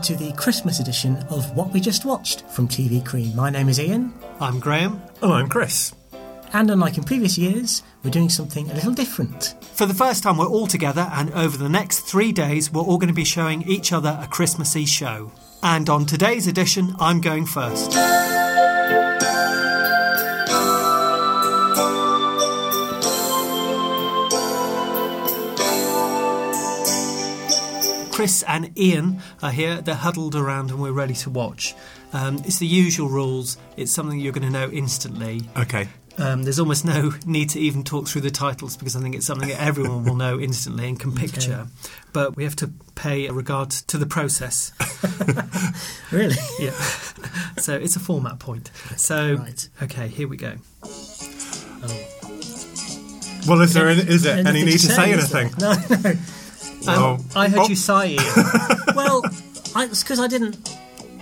Hello, to the Christmas edition of What We Just Watched from TV Cream. My name is Ian, I'm Graham. Oh, I'm Chris. and unlike in previous years, we're doing something a little different. For the first time, we're all together, and over the next three days, we're all going to be showing each other a Christmassy show. And on today's edition, I'm going first. Chris and Ian are here. They're huddled around and we're ready to watch. Um, it's the usual rules. It's something you're going to know instantly. Okay. Um, there's almost no need to even talk through the titles because I think it's something that everyone will know instantly and can picture. But we have to pay a regard to the process. Really? Yeah. so it's a format point. So, Right. okay, here we go. Well, is there any, is there any need to say is there? anything? No, no. Um, Oh. I heard Oh. you sigh, Ian. well, I, it's because I didn't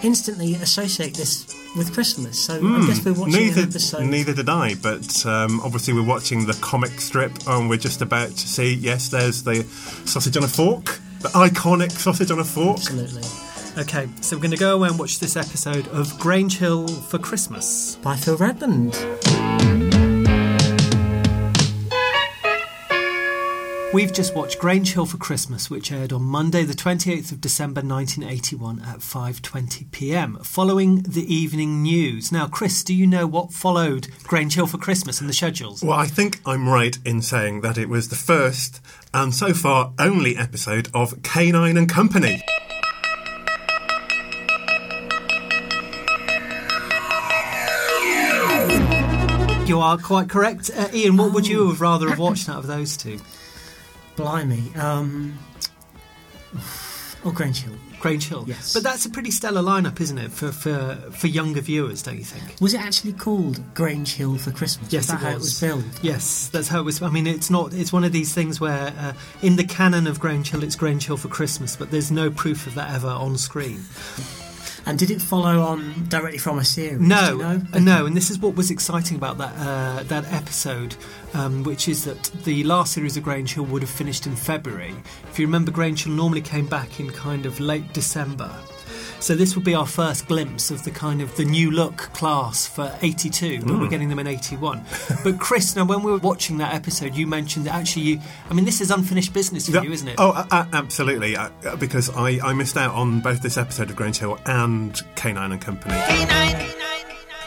instantly associate this with Christmas. So Hmm. I guess we're watching neither, an episode. neither did I, but um, obviously we're watching the comic strip and we're just about to see, yes, there's the sausage on a fork, the iconic sausage on a fork. Absolutely. okay, so we're going to go away and watch this episode of Grange Hill for Christmas. By Phil Redmond. We've just watched Grange Hill for Christmas, which aired on Monday, the 28th of December 1981 at 5:20 p.m. Following the evening news. Now, Chris, do you know what followed Grange Hill for Christmas in the schedules? Well, I think I'm right in saying that it was the first and so far only episode of Canine and Company. You are quite correct, uh, Ian. What would you have rather have watched out of those two? Blimey. Um, oh, Grange Hill. Grange Hill. Yes. But that's a pretty stellar lineup, isn't it, for for, for younger viewers? Don't you think? Was it actually called Grange Hill for Christmas? Yes, was that it how it was. was billed? Yes, that's how it was. I mean, it's not. It's one of these things where, uh, in the canon of Grange Hill, it's Grange Hill for Christmas, but there's no proof of that ever on screen. And did it follow on directly from a series? No, you know? uh, no, and this is what was exciting about that uh, that episode, um, which is that the last series of Grange Hill would have finished in February. If you remember, Grange Hill normally came back in kind of late December. So this would be our first glimpse of the kind of the new look class for 82, but we're getting them in 81. but Chris, now when we were watching that episode, you mentioned that actually you, I mean, this is unfinished business for Yeah. you, isn't it? Oh, uh, absolutely. Uh, uh, because I, I missed out on both this episode of Grange Hill and Canine and Company.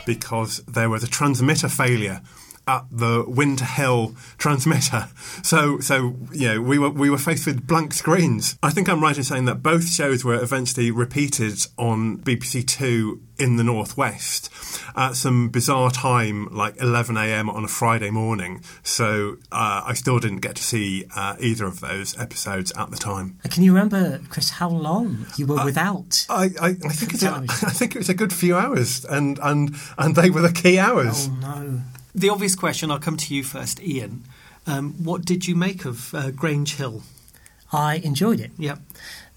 Because there was a transmitter failure at the Winter Hill transmitter. So, so you know, we were we were faced with blank screens. I think I'm right in saying that both shows were eventually repeated on BBC Two in the northwest at some bizarre time, like 11 a.m. on a Friday morning. So uh, I still didn't get to see uh, either of those episodes at the time. Uh, Can you remember, Chris, how long you Uh, were without? I, I, I think it's a. I think it was a good few hours, and and and they were the key hours. Oh no. The obvious question, I'll come to you first, Ian. Um, what did you make of uh, Grange Hill? I enjoyed it. Yep.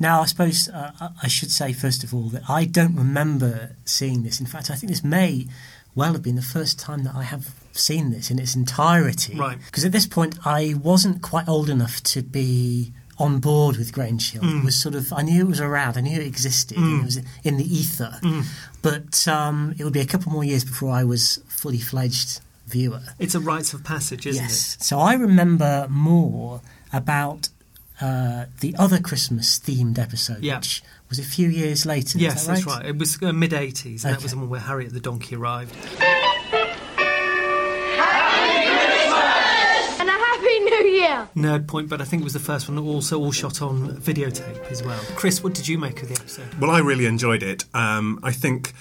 Now, I suppose uh, I- should say, first of all, that I don't remember seeing this. In fact, I think this may well have been the first time that I have seen this in its entirety. Right. Because at this point, I wasn't quite old enough to be on board with Grange Hill. Mm. It was sort of, I knew it was around, I knew it existed, and it was in the ether. Mm. But um, it would be a couple more years before I was fully fledged viewer. It's a rites of passage, isn't it? yes. So I remember more about uh, the other Christmas themed episode, Yeah. which was a few years later. Yes, is that that's right. It was uh, mid 80s, and that Okay. was the one where Harriet the donkey arrived. And a happy new year! Nerd point, but I think it was the first one also all shot on videotape as well. Chris, what did you make of the episode? Well, I really enjoyed it. Um, I think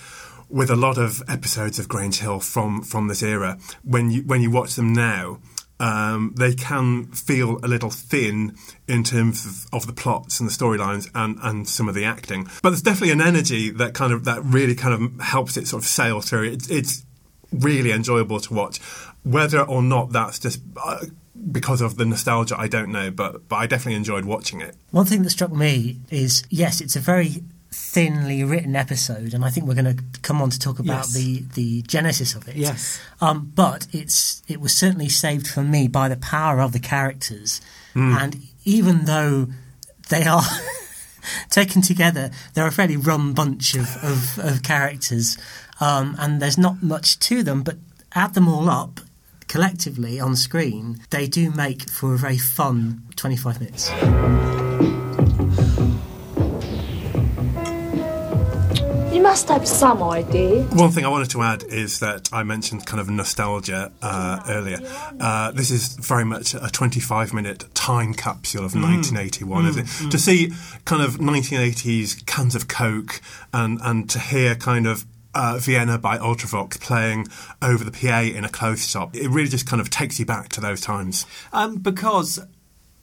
with a lot of episodes of Grange Hill from from this era, when you when you watch them now. Um, they can feel a little thin in terms of, of the plots and the storylines and, and some of the acting, but there's definitely an energy that kind of that really kind of helps it sort of sail through. It's, it's really enjoyable to watch, whether or not that's just uh, because of the nostalgia. I don't know, but but I definitely enjoyed watching it. One thing that struck me is yes, it's a very thinly written episode, and I think we're going to come on to talk about Yes. the, the genesis of it. Yes. Um, but it's it was certainly saved for me by the power of the characters, and even though they are taken together, they're a fairly rum bunch of, of, of characters, um, and there's not much to them, but add them all up collectively on screen, they do make for a very fun 25 minutes. Must have some idea. One thing I wanted to add is that I mentioned kind of nostalgia uh, earlier. Uh, this is very much a 25 minute time capsule of 1981, isn't it? To see kind of 1980s cans of Coke and, and to hear kind of uh, Vienna by Ultravox playing over the PA in a clothes shop, it really just kind of takes you back to those times. Um, because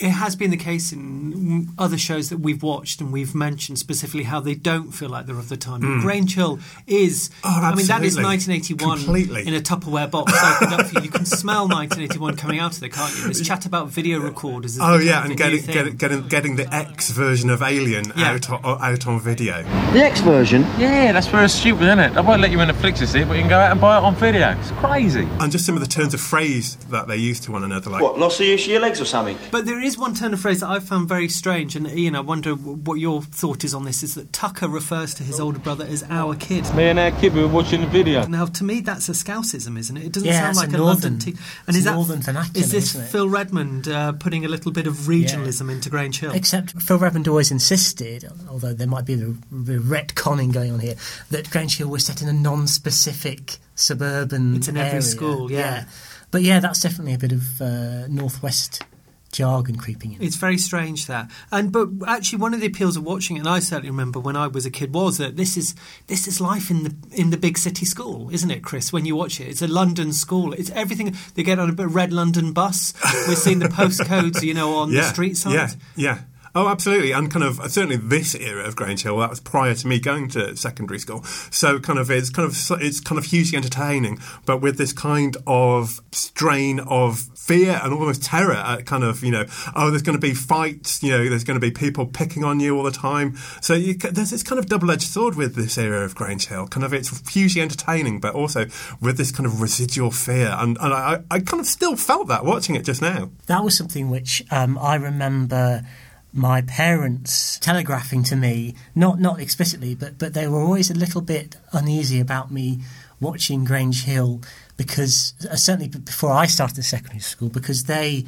it has been the case in other shows that we've watched and we've mentioned specifically how they don't feel like they're of the time. Hmm. Grange Hill is. Oh, I mean, that is 1981 Completely. in a Tupperware box opened up for you. You can smell 1981 coming out of there, can't you? There's chat about video recorders. Oh the yeah, and getting, getting getting getting the X version of Alien Yeah. out on, out on video. The X version? Yeah, that's very stupid, isn't it? I won't let you in the flicks to see it, but you can go out and buy it on video. It's crazy. And just some of the turns of phrase that they use to one another, like What, lost use of your legs or something? But there is one turn of phrase that I found very strange, and Ian, I wonder what your thought is on this. Is that Tucker refers to his older brother as our kid? Me and our kid we were watching the video. Now, to me, that's a Scousism, isn't it? It doesn't Yeah, sound like a a, London. northern- Te- it's and is that northern vernacular, is this isn't it? Phil Redmond uh, putting a little bit of regionalism into Grange Hill? Except Phil Redmond always insisted, although there might be the, the retconning going on here, that Grange Hill was set in a non-specific suburban. It's in every area. school, yeah. But yeah, that's definitely a bit of uh, northwest jargon creeping in. It's very strange that, and but actually, one of the appeals of watching it, and I certainly remember when I was a kid, was that this is this is life in the in the big city school, isn't it, Chris? When you watch it, it's a London school. It's everything. They get on a bit red London bus. We're seeing the postcodes, you know, on yeah, the street signs. Yeah, yeah. Oh, absolutely, and kind of certainly this era of Grange Hill that was prior to me going to secondary school. So kind of it's kind of it's kind of hugely entertaining, but with this kind of strain of fear and almost terror at kind of you know oh there's going to be fights, you know there's going to be people picking on you all the time. So you, there's this kind of double edged sword with this era of Grange Hill. Kind of it's hugely entertaining, but also with this kind of residual fear, and, and I, I kind of still felt that watching it just now. That was something which um, I remember my parents telegraphing to me, not not explicitly, but but they were always a little bit uneasy about me watching Grange Hill because uh, certainly before I started secondary school, because they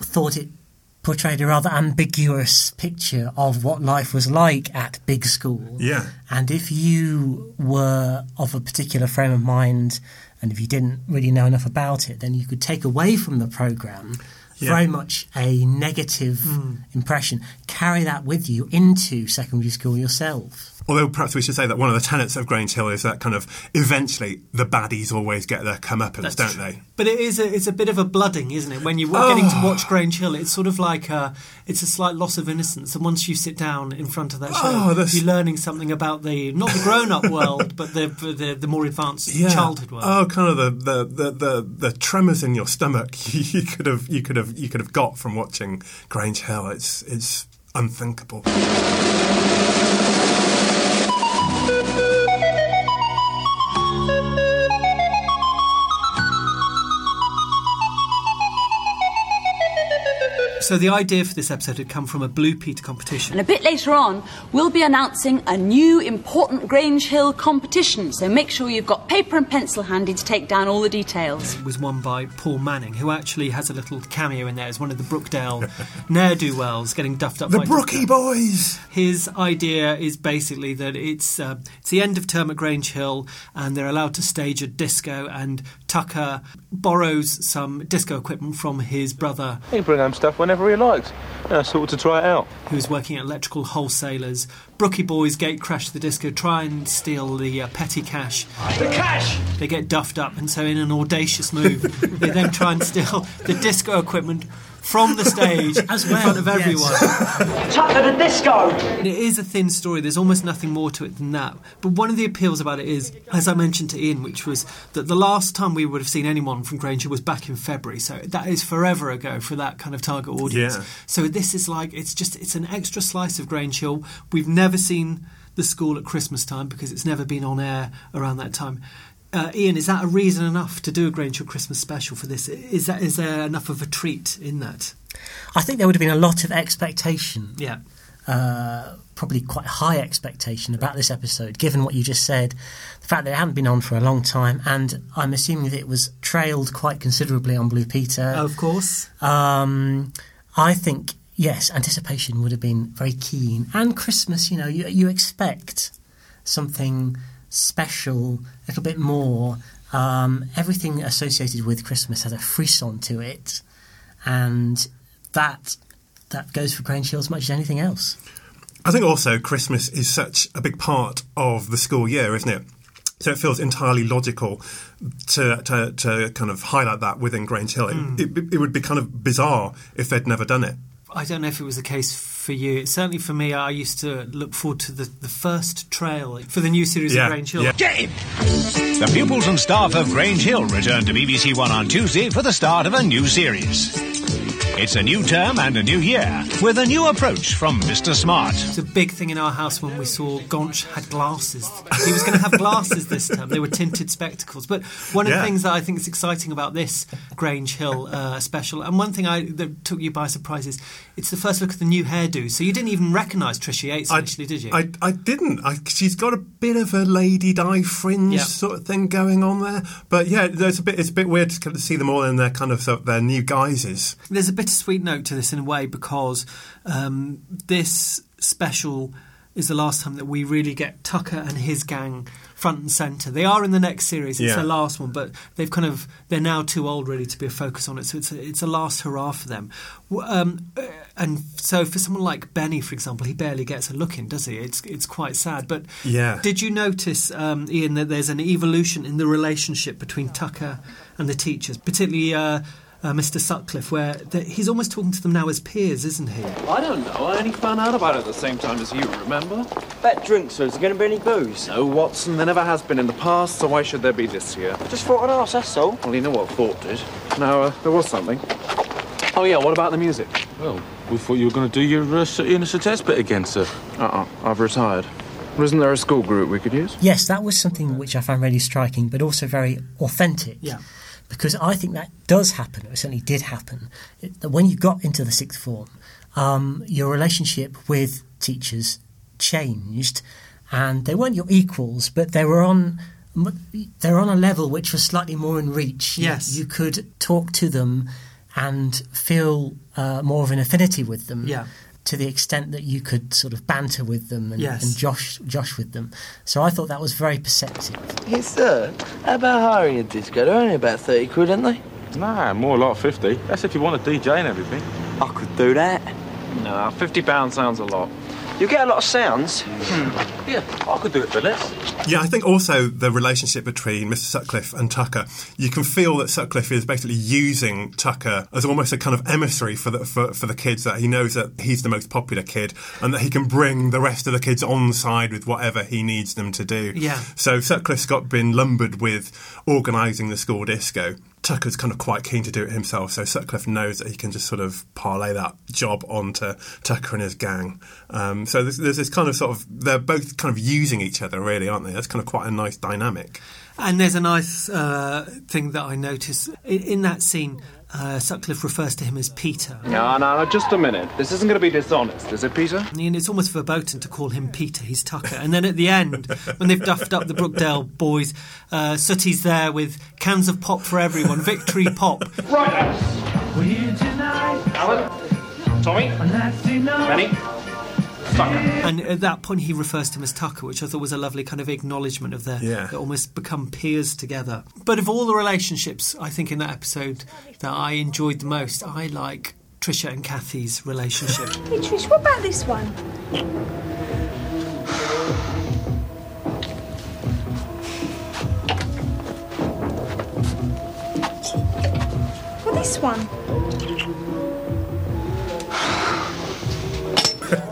thought it portrayed a rather ambiguous picture of what life was like at big school. Yeah. And if you were of a particular frame of mind and if you didn't really know enough about it, then you could take away from the programme Yeah. very much a negative hmm. impression, carry that with you into secondary school yourself. Although perhaps we should say that one of the tenets of Grange Hill is that kind of eventually the baddies always get their comeuppance, don't they? But it is a, it's a bit of a blooding, isn't it? When you're getting to oh. watch Grange Hill, it's sort of like a, it's a slight loss of innocence. And once you sit down in front of that show, Oh, that's- you're learning something about the not the grown-up world, but the the, the more advanced childhood world. Oh, kind of the, the, the, the, the tremors in your stomach you could have you could have you could have got from watching Grange Hill. It's it's unthinkable. So the idea for this episode had come from a Blue Peter competition. And a bit later on, we'll be announcing a new important Grange Hill competition. So make sure you've got paper and pencil handy to take down all the details. It was won by Paul Manning, who actually has a little cameo in there as one of the Brookdale ne'er do wells getting duffed up. The by Brookie Boys. His idea is basically that it's uh, it's the end of term at Grange Hill, and they're allowed to stage a disco. And Tucker borrows some disco equipment from his brother, He can bring home stuff whenever he likes. And I sort of to try it out. who's working at electrical wholesalers. Brookie boys gate crash the disco, try and steal the uh, petty cash. The cash! They get duffed up, and so in an audacious move, they then try and steal the disco equipment from the stage As in well, front of yes. everyone. Tucker the disco! And it is a thin story. There's almost nothing more to it than that. But one of the appeals about it is, as I mentioned to Ian, which was that the last time we would have seen anyone from Granger was back in February. So that is forever ago for that kind of target audience. Yeah. So this is like it's just it's an extra slice of Grange Hill. We've never seen the school at Christmas time because it's never been on air around that time. Uh, Ian, is that a reason enough to do a Grange Hill Christmas special for this? Is that is there enough of a treat in that? I think there would have been a lot of expectation Yeah. uh, probably quite high expectation about this episode, given what you just said, the fact that it hadn't been on for a long time, and I'm assuming that it was trailed quite considerably on Blue Peter. Of course. Um, I think yes, anticipation would have been very keen, and Christmas. You know, you you expect something special, a little bit more. Um, everything associated with Christmas has a frisson to it, and that that goes for Grange Hill as much as anything else. I think also Christmas is such a big part of the school year, isn't it? So it feels entirely logical to, to, to kind of highlight that within Grange Hill. It, it, it would be kind of bizarre if they'd never done it. I don't know if it was the case for you. Certainly for me, I used to look forward to the, the first trail for the new series Yeah, of Grange Hill. yeah. Get him! The pupils and staff of Grange Hill return to BBC One on Tuesday for the start of a new series. It's a new term and a new year, with a new approach from Mr. Smart. It's a big thing in our house when we saw Gonch had glasses. He was going to have glasses this term. They were tinted spectacles. But one of Yeah. the things that I think is exciting about this Grange Hill uh, special, and one thing I, that took you by surprise is it's the first look at the new hairdo. So you didn't even recognise Trisha Yates initially, did you? I, I didn't. I, she's got a bit of a lady di fringe Yeah. sort of thing going on there. But yeah, there's a bit. It's a bit weird to see them all in their kind of their new guises. There's a bittersweet note to this in a way because um, this special is the last time that we really get Tucker and his gang front and centre. They are in the next series. It's Yeah. the last one, but they've kind of they're now too old really to be a focus on it. So it's a, it's a last hurrah for them. Um, uh, and so for someone like Benny, for example, he barely gets a look in, does he? It's it's quite sad. But Yeah. did you notice, um, Ian, that there's an evolution in the relationship between Tucker and the teachers, particularly? Uh, uh, Mr. Sutcliffe, where the, he's almost talking to them now as peers, isn't he? I don't know. I only found out about it at the same time as you, remember? Bet drinks, so is there going to be any booze? No, Watson. There never has been in the past, so why should there be this year? Just thought I'd ask, that's all. Well, you know what Thought did. No, uh, there was something. Oh, yeah, what about the music? Well, we thought you were going to do your uh, City and the test bit again, sir. Uh-uh, I've retired. Isn't there a school group we could use? Yes, that was something which I found really striking, but also very authentic. Yeah. Because I think that does happen, or certainly did happen. That when you got into the sixth form, um, your relationship with teachers changed, and they weren't your equals, but they were on they were on a level which was slightly more in reach. You- Yes. you, could talk to them and feel uh, more of an affinity with them. Yeah. To the extent that you could sort of banter with them and, Yes. and josh josh with them, so I thought that was very perceptive. Hey, sir, how about hiring a disco? They're only about 30 quid, aren't they? Nah, more like 50. That's if you want a DJ and everything. I could do that. No, £50 sounds a lot. You get a lot of sounds. Hmm. Yeah, I could do it for less. Yeah, I think also the relationship between Mr. Sutcliffe and Tucker, you can feel that Sutcliffe is basically using Tucker as almost a kind of emissary for the for, for the kids. That he knows that he's the most popular kid, and that he can bring the rest of the kids on side with whatever he needs them to do. Yeah. So Sutcliffe's got been lumbered with organising the school disco. Tucker's kind of quite keen to do it himself, so Sutcliffe knows that he can just sort of parlay that job onto Tucker and his gang. Um, so there's, there's this kind of sort of they're both kind of using each other, really, aren't they? That's kind of quite a nice dynamic. And there's a nice uh, thing that I noticed in, in that scene. Uh, Sutcliffe refers to him as Peter. No, no, no, just a minute. This isn't going to be dishonest, is it, Peter? And it's almost verboten to call him Peter. He's Tucker. And then at the end, when they've duffed up the Brookdale boys, uh, Sooty's there with cans of pop for everyone. Victory pop. Right, Alan? Tommy? Benny? Tucker? And at that point, he refers to him as Tucker, which I thought was a lovely kind of acknowledgement of their Yeah. they almost become peers together. But of all the relationships, I think in that episode that I enjoyed the most, I like Trisha and Kathy's relationship. Hey Trish, what about this one? Well, this one.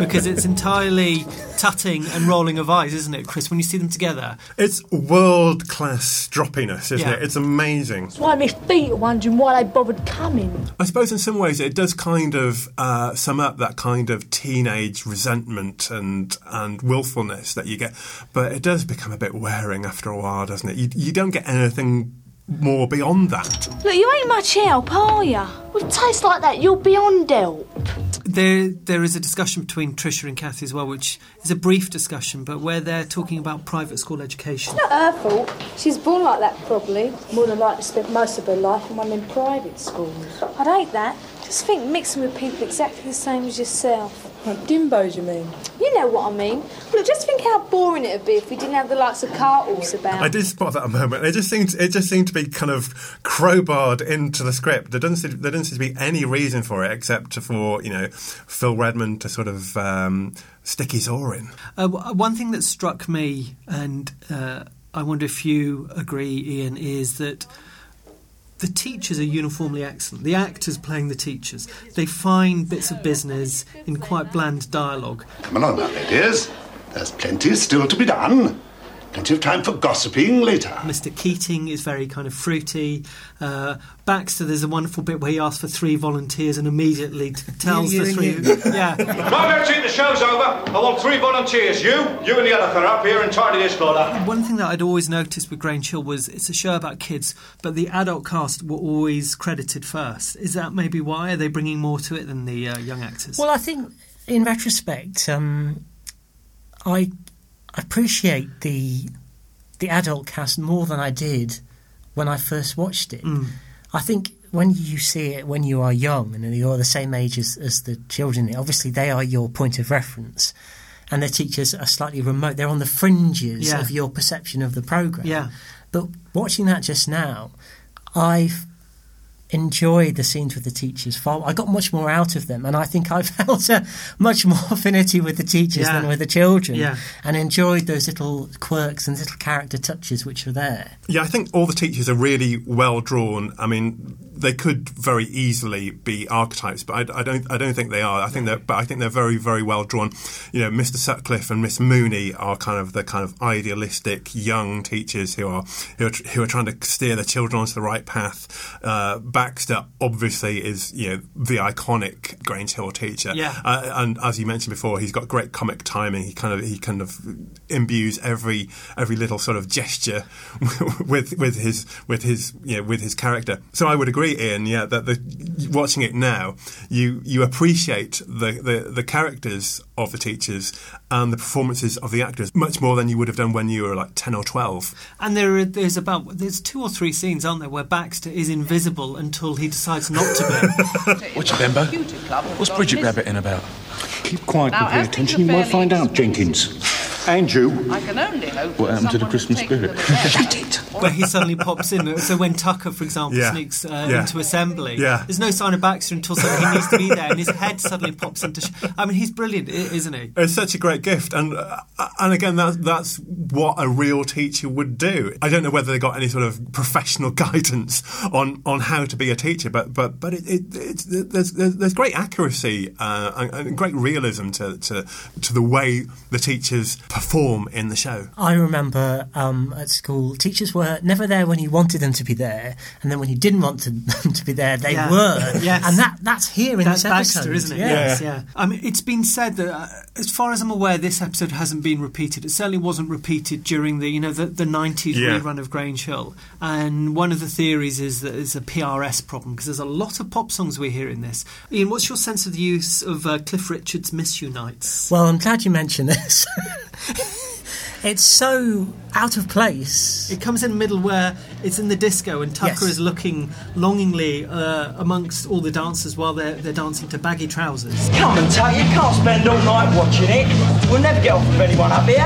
Because it's entirely tutting and rolling of eyes, isn't it, Chris? When you see them together, It's world class stroppiness, isn't Yeah. it? It's amazing. That's why my feet are wondering why they bothered coming. I suppose in some ways it does kind of uh, sum up that kind of teenage resentment and and willfulness that you get, but it does become a bit wearing after a while, doesn't it? You, you don't get anything more beyond that. Look, you ain't much help, are you? With taste like that, you're beyond help. There, there is a discussion between Trisha and Kathy as well, which is a brief discussion, but where they're talking about private school education. It's Not her fault. She's born like that, probably. More than likely spent most of her life in one of them private schools. I'd hate that. Just think mixing with people exactly the same as yourself. Like dimbos, you mean? You know what I mean. Look, just think how boring it'd be if we didn't have the likes of Cartles about. I did spot that a moment. It just seemed it just seemed to be kind of crowbarred into the script. There doesn't seem, there doesn't seem to be any reason for it except for you know Phil Redmond to sort of um, stick his oar in. Uh, one thing that struck me, and uh, I wonder if you agree, Ian, is that the teachers are uniformly excellent. The actors playing the teachers, they find bits of business in quite bland dialogue. Come along now, ladies. There's plenty still to be done. Plenty of time for gossiping later. Mr. Keating is very kind of fruity. Uh, Baxter, there's a wonderful bit where he asks for three volunteers and immediately t- tells You- the you three. and you. yeah. Right, Bertie, the show's over. I want three volunteers. You, you and the other fella up here and tidy this floor One thing that I'd always noticed with Grange Hill was it's a show about kids, but the adult cast were always credited first. Is that maybe why? Are they bringing more to it than the uh, young actors? Well, I think in retrospect, um, I appreciate the the adult cast more than I did when I first watched it. Mm. I think when you see it when you are young and you're the same age as, as the children, obviously they are your point of reference. And the teachers are slightly remote. They're on the fringes Yeah. of your perception of the programme. Yeah. But watching that just now, I've enjoyed the scenes with the teachers. Far, I got much more out of them, and I think I felt a much more affinity with the teachers Yeah. than with the children, Yeah. and enjoyed those little quirks and little character touches which are there. Yeah, I think all the teachers are really well drawn. I mean, they could very easily be archetypes, but I, I don't. I don't think they are. I think that, but I think they're very, very well drawn. You know, Mr. Sutcliffe and Miss Mooney are kind of the kind of idealistic young teachers who are who are, who are trying to steer their children onto the right path. Uh, Baxter obviously is you know the iconic Grange Hill teacher. Yeah. Uh, and as you mentioned before, he's got great comic timing. He kind of he kind of imbues every every little sort of gesture with with his with his you know with his character. So I would agree, Ian. Yeah, that the, watching it now, you you appreciate the, the the characters of the teachers and the performances of the actors much more than you would have done when you were like ten or twelve. And there, are, there's about there's two or three scenes, aren't there, where Baxter is invisible until he decides not to be. Watch it, Bembo. What's Bridget Rabbit in about? Keep quiet Now, and pay attention. You might find fairly out, Jenkins. And you. I can only hope What happened to the Christmas spirit? Shut it. where he suddenly pops in. So when Tucker, for example, Yeah. sneaks uh, Yeah. into assembly, Yeah. there's no sign of Baxter until suddenly he needs to be there, and his head suddenly pops into. Sh- I mean, he's brilliant, isn't he? It's such a great gift, and uh, and again, that's that's what a real teacher would do. I don't know whether they got any sort of professional guidance on, on how to be a teacher, but but but it, it, it's, there's, there's there's great accuracy uh, and, and great realism to, to to the way the teachers perform in the show. I remember um, at school, teachers were never there when you wanted them to be there, and then when you didn't want to, them to be there, they Yeah. were. Yes. and that that's here in That's this episode, Baxter, isn't it? Yes. Yes, yeah. I mean, it's been said that, uh, as far as I'm aware, this episode hasn't been repeated. It certainly wasn't repeated during the, you know, the, the 90s Yeah. rerun of Grange Hill. And one of the theories is that it's a PRS problem because there's a lot of pop songs we hear in this. Ian, what's your sense of the use of uh, Cliff Richard's "Miss You Nights"? Well, I'm glad you mentioned this. it's so out of place. It comes in the middle where it's in the disco and Tucker Yes. is looking longingly uh, amongst all the dancers while they're, they're dancing to baggy trousers. Come and take you can't spend all night watching it. We'll never get off with anyone up here.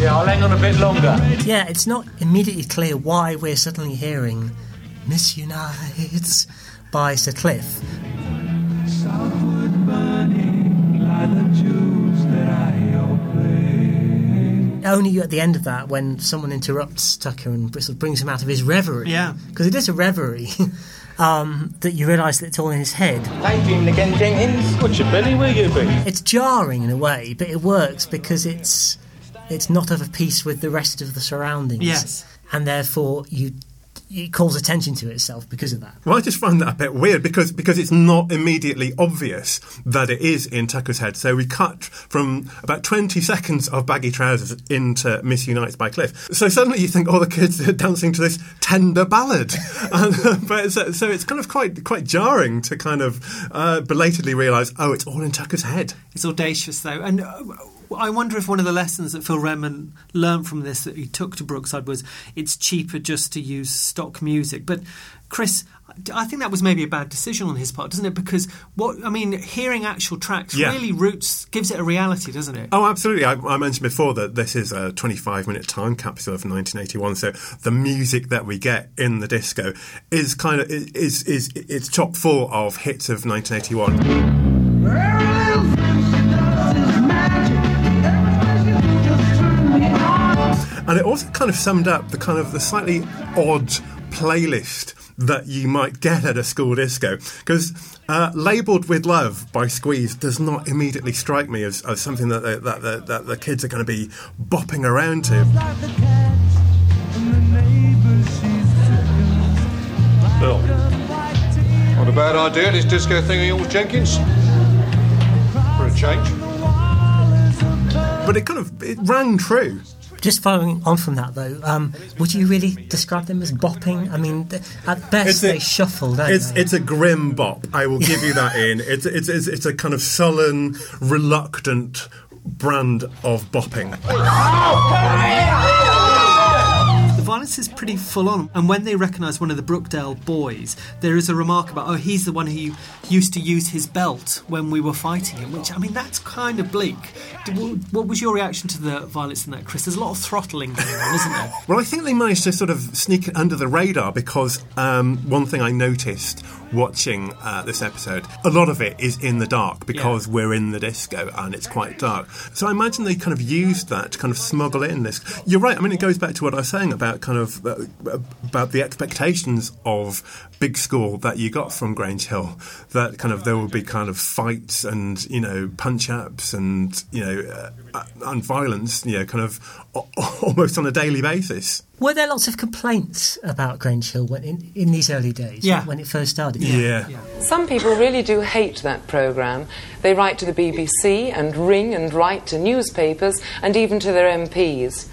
Yeah, I'll hang on a bit longer. Yeah, it's not immediately clear why we're suddenly hearing Miss You Nights by Sir Cliff. Only at the end of that, when someone interrupts Tucker and sort of brings him out of his reverie. Yeah. Because it is a reverie. um, that you realise that it's all in his head. Hey, dreaming again, Jenkins. What's your belly? Where you be? It's jarring in a way, but it works because it's it's not of a piece with the rest of the surroundings. Yes. and therefore you it calls attention to itself because of that. Well, I just find that a bit weird because because it's not immediately obvious that it is in Tucker's head. So we cut from about twenty seconds of baggy trousers into Miss You Nights by Cliff. So suddenly you think, oh, the kids are dancing to this tender ballad, and, but so, so, it's kind of quite quite jarring to kind of uh, belatedly realise, oh, it's all in Tucker's head. It's audacious though, and. Uh, I wonder if one of the lessons that Phil Redmond learned from this that he took to Brookside was it's cheaper just to use stock music. But Chris, I think that was maybe a bad decision on his part, doesn't it? Because what I mean, hearing actual tracks Yeah. really roots gives it a reality, doesn't it? Oh, absolutely. I, I mentioned before that this is a 25 minute time capsule of 1981. So the music that we get in the disco is kind of is is it's chock full of hits of 1981. And it also kind of summed up the kind of the slightly odd playlist that you might get at a school disco. Because uh, Labelled with Love by Squeeze does not immediately strike me as, as something that, the- that, that, that the kids are going to be bopping around to. Bill. What a bad idea, this disco thing of yours, Jenkins. For a change. But it kind of it rang true. Just following on from that, though, um, would you really describe them as bopping? I mean, at best It's a- they shuffle, don't It's they? it's a grim bop. I will give you that. In it's it's it's, it's a kind of sullen, reluctant brand of bopping. Violence is pretty full on, and when they recognise one of the Brookdale boys, there is a remark about, oh, he's the one who used to use his belt when we were fighting him, which, I mean, that's kind of bleak. What was your reaction to the violence in that, Chris? There's a lot of throttling going on, isn't there? Well, I think they managed to sort of sneak it under the radar because um, one thing I noticed watching uh, this episode, a lot of it is in the dark because we're in the disco and it's quite dark. So I imagine they kind of used that to kind of smuggle in this. You're right. I mean, it goes back to what I was saying about kind of uh, about the expectations of big school that you got from Grange Hill. That kind of there would be kind of fights and you know punch ups and you know uh, and violence. You know, kind of almost on a daily basis. Were there lots of complaints about Grange Hill when, in, in these early days Yeah. when it first started? Yeah. Some people really do hate that programme. They write to the BBC and ring and write to newspapers and even to their MPs.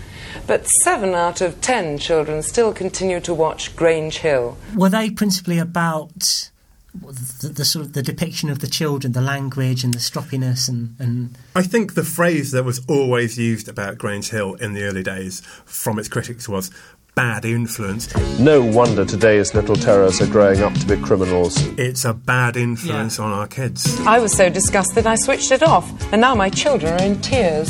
But seven out of ten children still continue to watch Grange Hill. Were they principally about the, the sort of the depiction of the children, the language and the stroppiness and, and I think the phrase that was always used about Grange Hill in the early days from its critics was bad influence. No wonder today's little terrors are growing up to be criminals. It's a bad influence on our kids. I was so disgusted I switched it off, and now my children are in tears.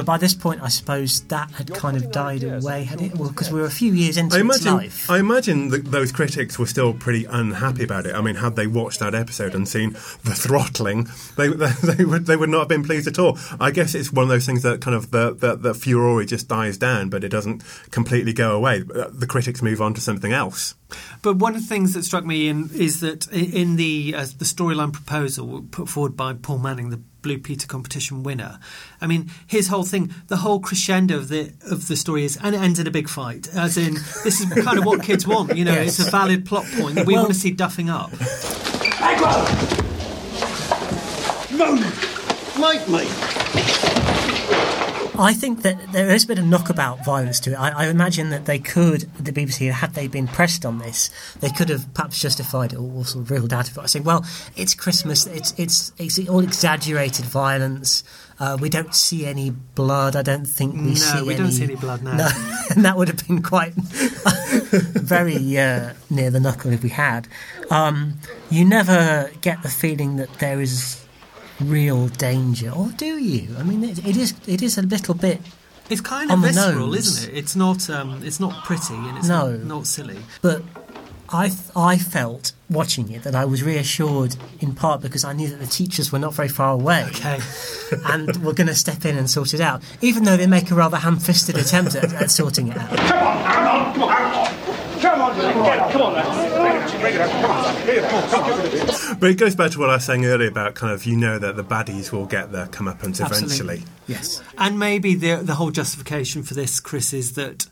But by this point I suppose that had kind of died away, had it? Well, because we were a few years into I its life. I imagine that those critics were still pretty unhappy about it. I mean, had they watched that episode and seen the throttling, they, they, they would they would not have been pleased at all. I guess it's one of those things that kind of the, the, the furore just dies down, but it doesn't completely go away. The critics move on to something else. But one of the things that struck me in is that in the uh, the storyline proposal put forward by Paul Manning, the Blue Peter competition winner, I mean, his whole thing, the whole crescendo of the of the story is, and it ends in a big fight. As in, this is kind of what kids want. You know, Yes. it's a valid plot point that we Well- want to see duffing up. No! Like me! I think that there is a bit of knockabout violence to it. I, I imagine that they could, the BBC, had they been pressed on this, they could have perhaps justified it or, or sort of reeled out of it by saying, "Well, it's Christmas. It's it's it's all exaggerated violence. Uh, we don't see any blood. I don't think we No, see No, we any. don't see any blood, no. and that would have been quite very uh, near the knuckle if we had. Um, you never get the feeling that there is real danger, or do you? I mean, it, it is it is a little bit. It's kind on of the visceral, nose. isn't it? It's not um, it's not pretty and it's No. not, not silly. But I th- I felt watching it that I was reassured in part because I knew that the teachers were not very far away. Okay. and were going to step in and sort it out, even though they make a rather ham-fisted attempt at, at sorting it out. Come on, hang on, come on, hang on. Come on, get, come on, let's bring it up. Come on, here, come on, come on. But it goes back to what I was saying earlier about kind of you know that the baddies will get their comeuppance Absolutely. eventually. Yes. And maybe the the whole justification for this, Chris, is that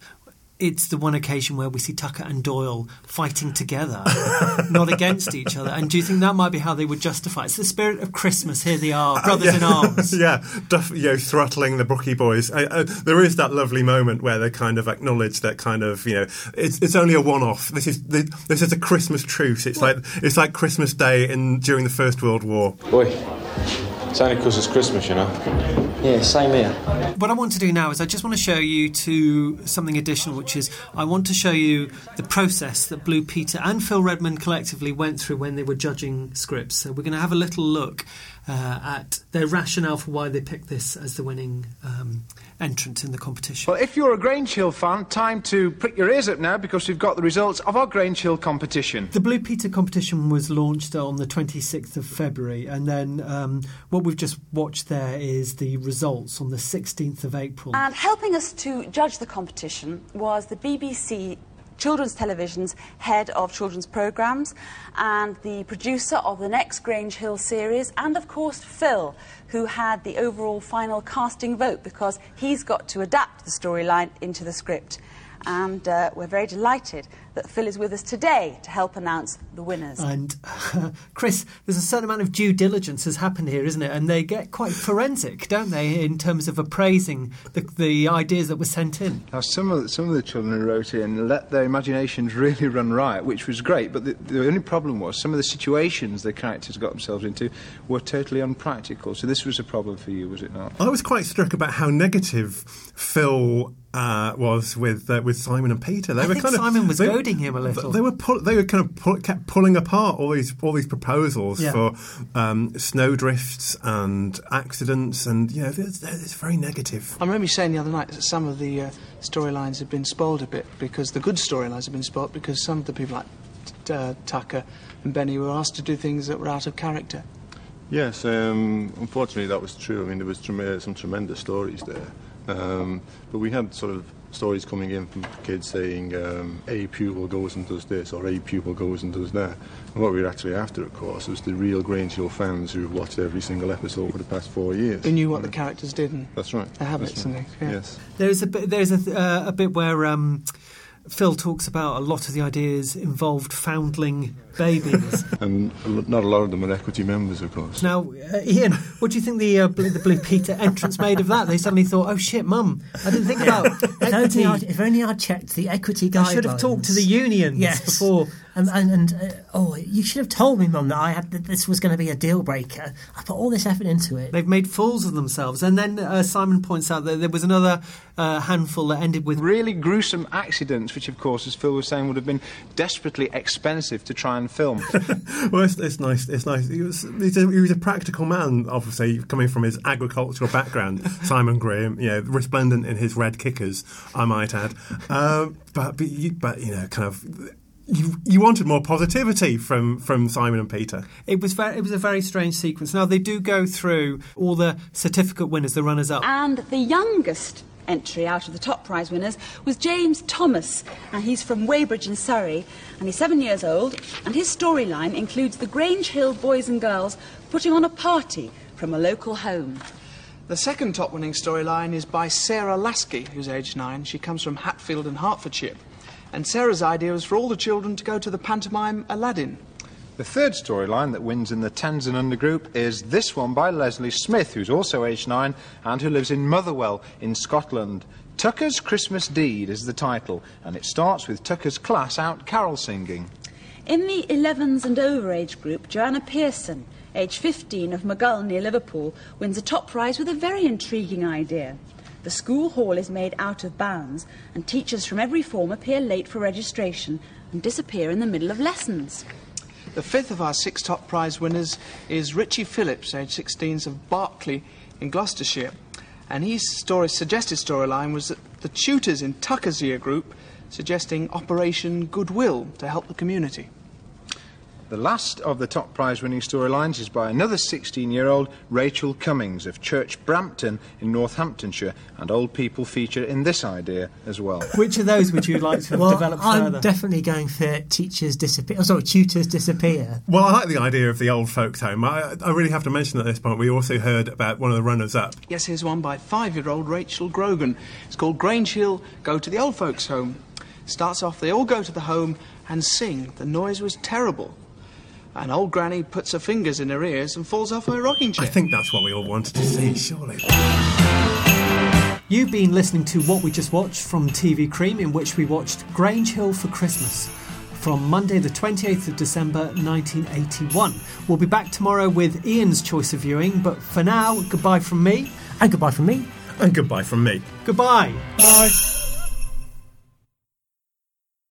it's the one occasion where we see Tucker and Doyle fighting together, not against each other. And do you think that might be how they would justify? it? It's the spirit of Christmas. Here they are, brothers Uh, yeah. in arms. yeah, Duff, you know, throttling the Brookie boys. I, I, there is that lovely moment where they kind of acknowledge that kind of you know it's it's only a one-off. This is this is a Christmas truce. It's like it's like Christmas Day in during the First World War. Boy, it's only because it's Christmas, you know. Yeah, same here. What I want to do now is I just want to show you to something additional, which is I want to show you the process that Blue Peter and Phil Redmond collectively went through when they were judging scripts. So we're going to have a little look uh, at their rationale for why they picked this as the winning um, entrant in the competition. Well, if you're a Grange Hill fan, time to prick your ears up now because we've got the results of our Grange Hill competition. The Blue Peter competition was launched on the 26th of February, and then um, what we've just watched there is the results on the 16th of April. And helping us to judge the competition was the BBC Children's Television's head of children's programmes and the producer of the next Grange Hill series, and of course Phil, who had the overall final casting vote because he's got to adapt the storyline into the script. And uh, we're very delighted that Phil is with us today to help announce the winners. And Chris, there's a certain amount of due diligence has happened here, isn't it? And they get quite forensic, don't they, in terms of appraising the, the ideas that were sent in. Now, some of the, some of the children who wrote in let their imaginations really run riot, which was great. But the, the only problem was some of the situations the characters got themselves into were totally unpractical. So this was a problem for you, was it not? I was quite struck about how negative Phil uh, was with uh, with Simon and Peter. They I were think kind of Simon was they- goading him a little. They were pull, they were kind of pull, kept pulling apart all these all these proposals Yeah. for um, snowdrifts and accidents, and you know, it's, it's very negative. I remember you saying the other night that some of the uh, storylines have been spoiled a bit because the good storylines have been spoiled because some of the people like uh, Tucker and Benny were asked to do things that were out of character. Yes, um, unfortunately that was true. I mean, there was trem- some tremendous stories there. Um, but we had sort of stories coming in from kids saying um, a pupil goes and does this or a pupil goes and does that. And what we were actually after, of course, was the real Grange Hill fans who have watched every single episode for the past four years. Who knew what the characters did and That's right. their habits That's and things. Yeah. Yes. There's a bit, there's a, uh, a bit where um, Phil talks about a lot of the ideas involved foundling babies. And not a lot of them are equity members, of course. now, uh, Ian, what do you think the uh, Blue, the Blue Peter entrance made of that? They suddenly thought, "Oh shit, Mum, I didn't think about If equity." only, I'd, if only I'd checked the equity guidelines. I should have talked to the unions yes. before. And, and, and uh, oh, you should have told me, Mum, that I had that this was going to be a deal breaker. I put all this effort into it. They've made fools of themselves. And then uh, Simon points out that there was another uh, handful that ended with Really gruesome accidents, which, of course, as Phil was saying, would have been desperately expensive to try and film. well, it's, it's nice. It's nice. He was, he's a, he was a practical man, obviously coming from his agricultural background. Simon Groom, you know, resplendent in his red kickers, I might add. Um, but, but, you, but you know, kind of. You, you wanted more positivity from, from Simon and Peter. It was very, it was a very strange sequence. Now they do go through all the certificate winners, the runners up. And the youngest entry out of the top prize winners was James Thomas, and he's from Weybridge in Surrey, and he's seven years old, and his storyline includes the Grange Hill boys and girls putting on a party from a local home. The second top winning storyline is by Sarah Lasky, who's aged nine. She comes from Hatfield in Hertfordshire. And Sarah's idea was for all the children to go to the pantomime Aladdin. The third storyline that wins in the Tanzan undergroup is this one by Leslie Smith, who's also aged nine and who lives in Motherwell in Scotland. Tucker's Christmas Deed is the title, and it starts with Tucker's class out carol singing. In the 11s and over age group, Joanna Pearson, age 15 of Maghull near Liverpool, wins a top prize with a very intriguing idea. The school hall is made out of bounds, and teachers from every form appear late for registration and disappear in the middle of lessons. The fifth of our six top prize winners is Richie Phillips, aged 16, of Berkeley in Gloucestershire. And his story, suggested storyline was that the tutors in Tucker's year group suggesting Operation Goodwill to help the community. The last of the top prize winning storylines is by another 16 year old, Rachel Cummings of Church Brampton in Northamptonshire, and old people feature in this idea as well. Which of those would you like to have well, developed I'm further? definitely going for teachers disappear. Oh, sorry, tutors disappear. Well, I like the idea of the old folks' home. I, I really have to mention at this point, we also heard about one of the runners up. Yes, here's one by five year old Rachel Grogan. It's called Grange Hill Go to the Old Folks' Home. Starts off, they all go to the home and sing. The noise was terrible. And old Granny puts her fingers in her ears and falls off her rocking chair. I think that's what we all wanted to see, surely. You've been listening to what we just watched from TV Cream, in which we watched Grange Hill for Christmas from Monday, the 28th of December 1981. We'll be back tomorrow with Ian's choice of viewing, but for now, goodbye from me. And goodbye from me. And goodbye from me. Goodbye. Bye.